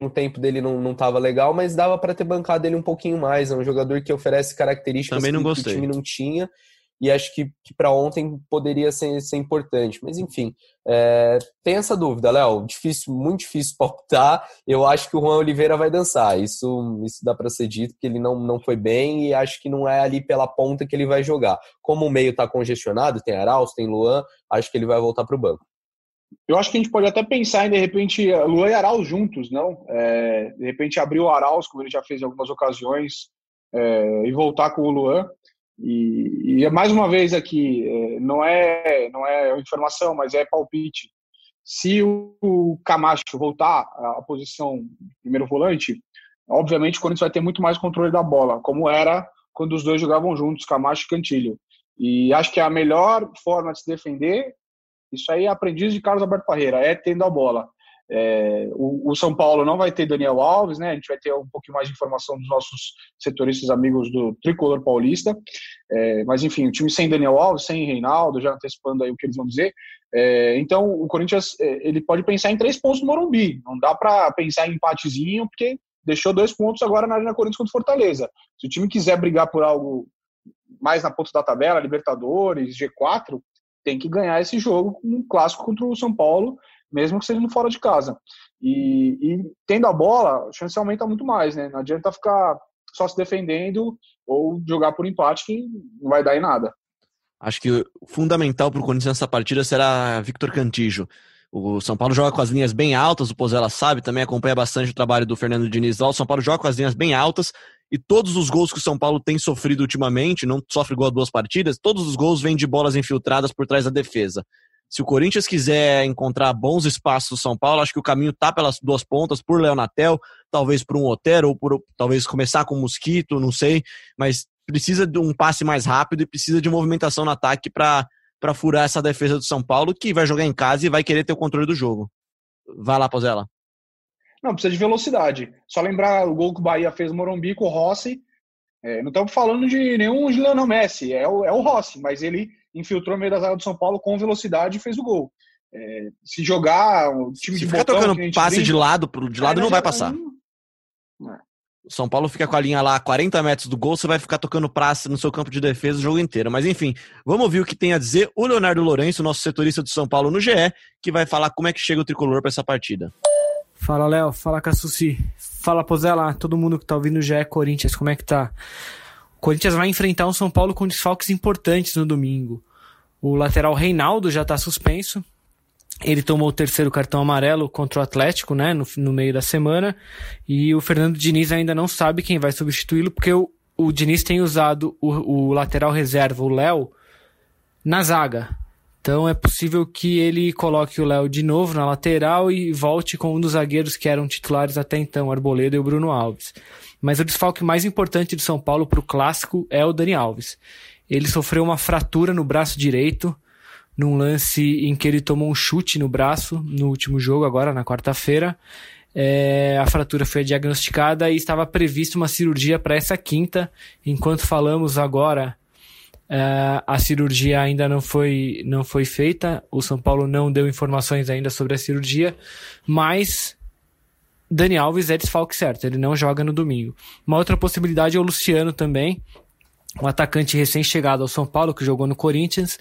O tempo dele não estava legal, mas dava para ter bancado ele um pouquinho mais. É um jogador que oferece características Também não que, gostei. o time não tinha. E acho que, que para ontem poderia ser, ser importante. Mas enfim, é, tem essa dúvida, Léo. Difícil, muito difícil palpitar. Eu acho que o Juan Oliveira vai dançar. Isso, isso dá para ser dito, que ele não, não foi bem e acho que não é ali pela ponta que ele vai jogar. Como o meio está congestionado, tem Arauz, tem Luan, acho que ele vai voltar para o banco. Eu acho que a gente pode até pensar em, de repente, Luan e Arauz juntos, não? É, de repente abrir o Arauz, como ele já fez em algumas ocasiões, é, e voltar com o Luan. E, e mais uma vez aqui, é, não é, não é informação, mas é palpite. Se o Camacho voltar à posição primeiro volante, obviamente o Corinthians vai ter muito mais controle da bola, como era quando os dois jogavam juntos, Camacho e Cantilho. E acho que a melhor forma de se defender, isso aí é aprendiz de Carlos Alberto Parreira, é tendo a bola. É, o, o, São Paulo não vai ter Daniel Alves, né? A gente vai ter um pouquinho mais de informação dos nossos setoristas amigos do Tricolor Paulista. É, mas enfim, o time sem Daniel Alves, sem Reinaldo, já antecipando aí o que eles vão dizer. É, então, o Corinthians é, ele pode pensar em três pontos no Morumbi. Não dá para pensar em empatezinho, porque deixou dois pontos agora na Arena Corinthians contra Fortaleza. Se o time quiser brigar por algo mais na ponta da tabela, Libertadores, G4, tem que ganhar esse jogo, um clássico contra o São Paulo mesmo que seja no fora de casa. E, e, tendo a bola, a chance aumenta muito mais, né? Não adianta ficar só se defendendo ou jogar por empate que não vai dar em nada. Acho que fundamental para o Corinthians nessa partida será Victor Cantijo. O São Paulo joga com as linhas bem altas, o Pozella sabe, também acompanha bastante o trabalho do Fernando Diniz lá. O São Paulo joga com as linhas bem altas e todos os gols que o São Paulo tem sofrido ultimamente, não sofre gol a duas partidas, todos os gols vêm de bolas infiltradas por trás da defesa. Se o Corinthians quiser encontrar bons espaços do São Paulo, acho que o caminho tá pelas duas pontas, por Leonatel, talvez por um Otero, ou por talvez começar com o Mosquito, não sei, mas precisa de um passe mais rápido e precisa de movimentação no ataque para para furar essa defesa do São Paulo, que vai jogar em casa e vai querer ter o controle do jogo. Vai lá, Pozella. Não, precisa de velocidade. Só lembrar o gol que o Bahia fez no Morumbi com o Rossi. É, não estamos falando de nenhum Lionel Messi, é o, é o Rossi, mas ele infiltrou no meio da zaga do São Paulo com velocidade e fez o gol. É, se jogar o time se de ficar botão, tocando passe brinca, de lado, de lado é, não vai passar. Não, o São Paulo fica com a linha lá a 40 metros do gol, você vai ficar tocando praça no seu campo de defesa o jogo inteiro. Mas enfim, vamos ouvir o que tem a dizer o Leonardo Lourenço, nosso setorista do São Paulo no GE, que vai falar como é que chega o tricolor para essa partida. Fala, Léo. Fala, Cassuci. Fala, Pozela. Todo mundo que tá ouvindo o GE Corinthians, como é que tá? O Corinthians vai enfrentar um São Paulo com desfalques importantes no domingo. O lateral Reinaldo já tá suspenso, ele tomou o terceiro cartão amarelo contra o Atlético, né, no, no meio da semana, e o Fernando Diniz ainda não sabe quem vai substituí-lo, porque o, o Diniz tem usado o, o lateral reserva, o Léo, na zaga. Então é possível que ele coloque o Léo de novo na lateral e volte com um dos zagueiros que eram titulares até então, Arboleda e o Bruno Alves. Mas o desfalque mais importante de São Paulo para o clássico é o Dani Alves. Ele sofreu uma fratura no braço direito, num lance em que ele tomou um chute no braço no último jogo, agora na quarta-feira. É, a fratura foi diagnosticada e estava prevista uma cirurgia para essa quinta. Enquanto falamos agora, é, a cirurgia ainda não foi, não foi feita. O São Paulo não deu informações ainda sobre a cirurgia, mas Dani Alves é desfalque certo, ele não joga no domingo. Uma outra possibilidade é o Luciano também, um atacante recém-chegado ao São Paulo, que jogou no Corinthians.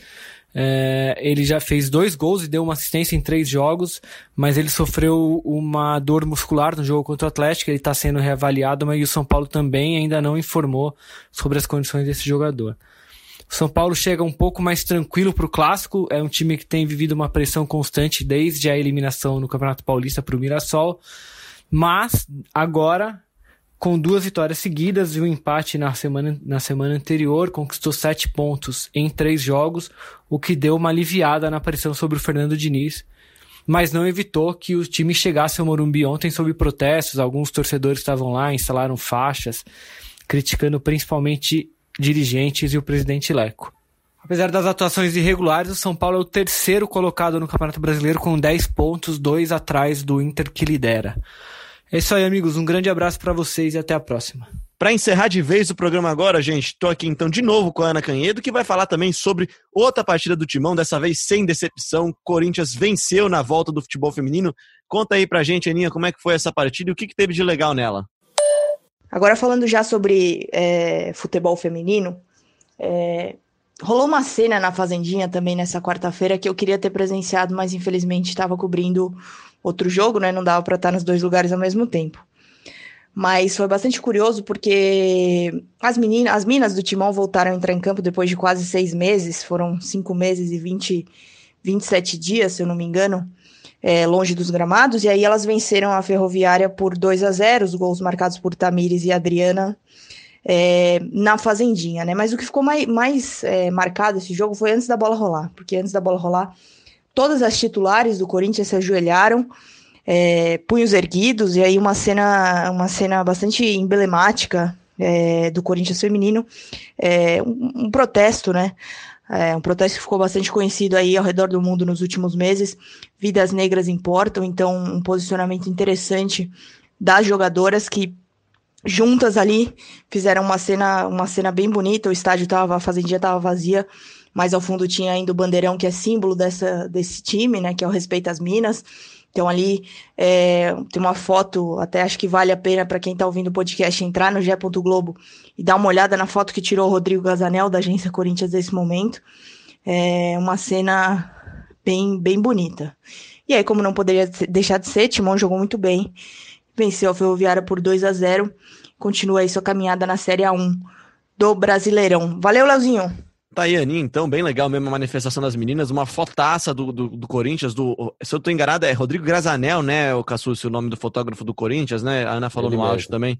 É, ele já fez dois gols e deu uma assistência em três jogos, mas ele sofreu uma dor muscular no jogo contra o Atlético. Ele está sendo reavaliado, mas o São Paulo também ainda não informou sobre as condições desse jogador. São Paulo chega um pouco mais tranquilo para o clássico. É um time que tem vivido uma pressão constante desde a eliminação no Campeonato Paulista para o Mirassol, mas agora com duas vitórias seguidas e um empate na semana, na semana anterior, conquistou sete pontos em três jogos, o que deu uma aliviada na pressão sobre o Fernando Diniz, mas não evitou que o time chegasse ao Morumbi ontem sob protestos. Alguns torcedores estavam lá, instalaram faixas, criticando principalmente dirigentes e o presidente Leco. Apesar das atuações irregulares, o São Paulo é o terceiro colocado no Campeonato Brasileiro com 10 pontos, dois atrás do Inter que lidera. É isso aí, amigos. Um grande abraço para vocês e até a próxima. Para encerrar de vez o programa agora, gente, estou aqui então de novo com a Ana Canhedo, que vai falar também sobre outra partida do Timão, dessa vez sem decepção. Corinthians venceu na volta do futebol feminino. Conta aí pra gente, Aninha, como é que foi essa partida e o que, que teve de legal nela. Agora falando já sobre é, futebol feminino, é, rolou uma cena na Fazendinha também nessa quarta-feira que eu queria ter presenciado, mas infelizmente estava cobrindo outro jogo, né? Não dava para estar nos dois lugares ao mesmo tempo. Mas foi bastante curioso porque as meninas, as minas do Timão voltaram a entrar em campo depois de quase seis meses, foram cinco meses e 20, 27 dias, se eu não me engano, é, longe dos gramados, e aí elas venceram a Ferroviária por 2 a 0 os gols marcados por Tamires e Adriana é, na Fazendinha, né? Mas o que ficou mais, mais é, marcado esse jogo foi antes da bola rolar, porque antes da bola rolar todas as titulares do Corinthians se ajoelharam, é, punhos erguidos, e aí uma cena, uma cena bastante emblemática é, do Corinthians feminino, é, um, um, protesto, né? É, um protesto que ficou bastante conhecido aí ao redor do mundo nos últimos meses. Vidas negras importam, então um posicionamento interessante das jogadoras que juntas ali fizeram uma cena, uma cena bem bonita. O estádio tava, a fazendinha estava vazia mas ao fundo tinha ainda o bandeirão que é símbolo dessa, desse time, né, que é o Respeito às Minas. Então ali é, tem uma foto, até acho que vale a pena para quem está ouvindo o podcast entrar no G. Globo e dar uma olhada na foto que tirou o Rodrigo Gazanel da agência Corinthians nesse momento. É uma cena bem, bem bonita. E aí, como não poderia deixar de ser, Timão jogou muito bem, venceu a Ferroviária por 2 a 0 continua aí sua caminhada na Série A1 do Brasileirão. Valeu, Leozinho! Tá aí, Aninha, então, bem legal mesmo a manifestação das meninas, uma fotaça do, do, do Corinthians, do, se eu tô enganado, é Rodrigo Grazanel, né, o Cassucci, o nome do fotógrafo do Corinthians, né, a Ana falou Ele no mesmo. áudio também.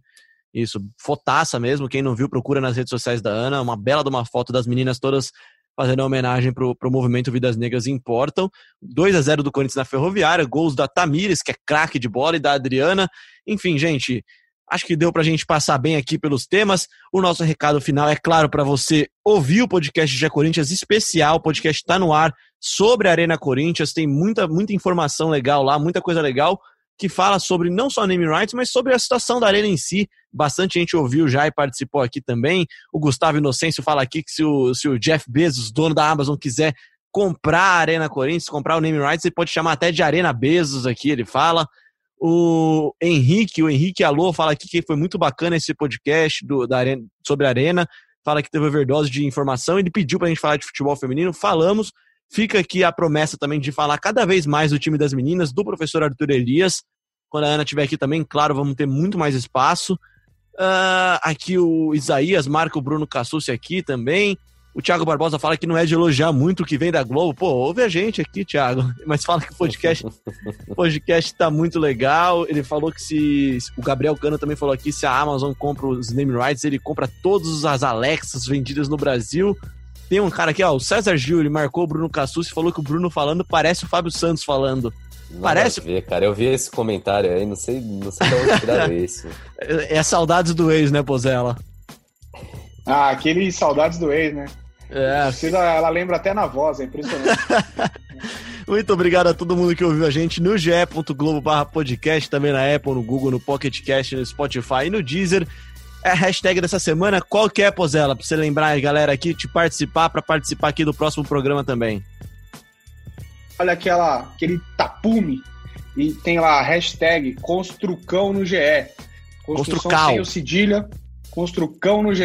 Isso, fotaça mesmo, quem não viu, procura nas redes sociais da Ana, uma bela de uma foto das meninas todas fazendo homenagem pro, pro movimento Vidas Negras Importam. 2 a 0 do Corinthians na Ferroviária, gols da Tamires, que é craque de bola, e da Adriana. Enfim, gente, Acho que deu para a gente passar bem aqui pelos temas. O nosso recado final é claro para você ouvir o podcast de Corinthians especial. O podcast está no ar sobre a Arena Corinthians. Tem muita, muita informação legal lá, muita coisa legal que fala sobre não só name rights, mas sobre a situação da Arena em si. Bastante gente ouviu já e participou aqui também. O Gustavo Inocêncio fala aqui que se o, se o Jeff Bezos, dono da Amazon, quiser comprar a Arena Corinthians, comprar o name rights, ele pode chamar até de Arena Bezos aqui, ele fala. O Henrique, o Henrique Alô, fala aqui que foi muito bacana esse podcast do, da arena, sobre a Arena. Fala que teve overdose de informação. Ele pediu para a gente falar de futebol feminino. Falamos. Fica aqui a promessa também de falar cada vez mais do time das meninas, do professor Arthur Elias. Quando a Ana estiver aqui também, claro, vamos ter muito mais espaço. Uh, aqui o Isaías marca o Bruno Cassucci aqui também. O Thiago Barbosa fala que não é de elogiar muito o que vem da Globo. Pô, ouve a gente aqui, Thiago. Mas fala que o podcast, o podcast tá muito legal. Ele falou que se. O Gabriel Cano também falou aqui: se a Amazon compra os name rights, ele compra todas as Alexas vendidas no Brasil. Tem um cara aqui, ó, o César Gil, ele marcou o Bruno Cassus e falou que o Bruno falando parece o Fábio Santos falando. Não parece. Ver, cara, eu vi esse comentário aí, não sei, não sei de onde tiraram esse. É, é saudades do ex, né, Pozella? Ah, aquele saudades do ex, né? É. Precisa, ela lembra até na voz, é impressionante. Muito obrigado a todo mundo que ouviu a gente no ge.globo podcast, também na Apple, no Google, no Pocket Cast, no Spotify e no Deezer. É a hashtag dessa semana, qual que é, Pozela? Pra você lembrar, galera, aqui, te participar, para participar aqui do próximo programa também. Olha aquela, aquele tapume e tem lá a hashtag Construcão no GE. Construção Construcal. sem o cedilha, Construcão no GE.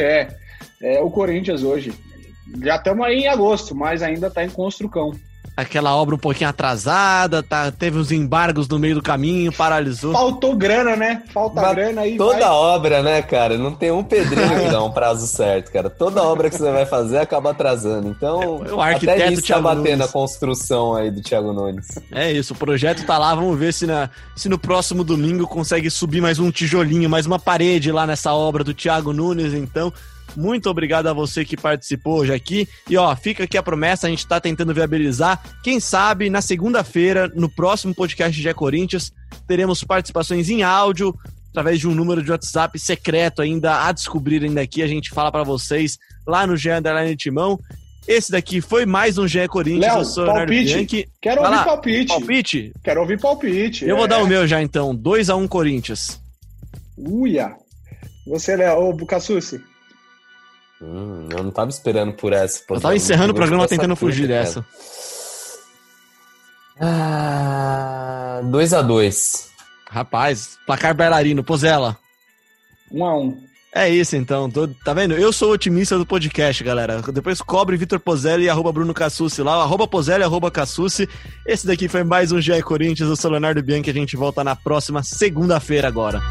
É o Corinthians hoje. Já estamos aí em agosto, mas ainda está em construção. Aquela obra um pouquinho atrasada, tá, teve uns embargos no meio do caminho, paralisou. Faltou grana, né? Falta mas grana aí. Toda vai... obra, né, cara? Não tem um pedreiro que dá um prazo certo, cara. Toda obra que você vai fazer acaba atrasando. Então, é, o arquiteto até isso tá batendo Nunes. a construção aí do Thiago Nunes. É isso, o projeto tá lá, vamos ver se, na, se no próximo domingo consegue subir mais um tijolinho, mais uma parede lá nessa obra do Thiago Nunes, então. Muito obrigado a você que participou hoje aqui. E ó, fica aqui a promessa, a gente está tentando viabilizar. Quem sabe na segunda-feira, no próximo podcast de Corinthians, teremos participações em áudio, através de um número de WhatsApp secreto ainda a descobrir ainda aqui. A gente fala para vocês lá no Gé Underline Timão. Esse daqui foi mais um GE Corinthians. Léo, eu sou palpite. Bianchi. Quero Vai ouvir lá. palpite. Palpite? Quero ouvir palpite. Eu é. vou dar o meu já então. 2 a 1 um, Corinthians. Uia. Você, Léo. Ô, Bucassucci. Hum, eu não tava esperando por essa. Eu tava encerrando o programa tentando fugir dessa. Ah, 2 a 2 Rapaz, placar bailarino, Pozela. 1 um a 1 um. É isso então, tô, tá vendo? Eu sou otimista do podcast, galera. Depois cobre Vitor Pozelli e arroba Bruno Cassucci lá, arroba Pozelli arroba Cassucci. Esse daqui foi mais um GE Corinthians, eu sou Leonardo Bianchi, a gente volta na próxima segunda-feira agora.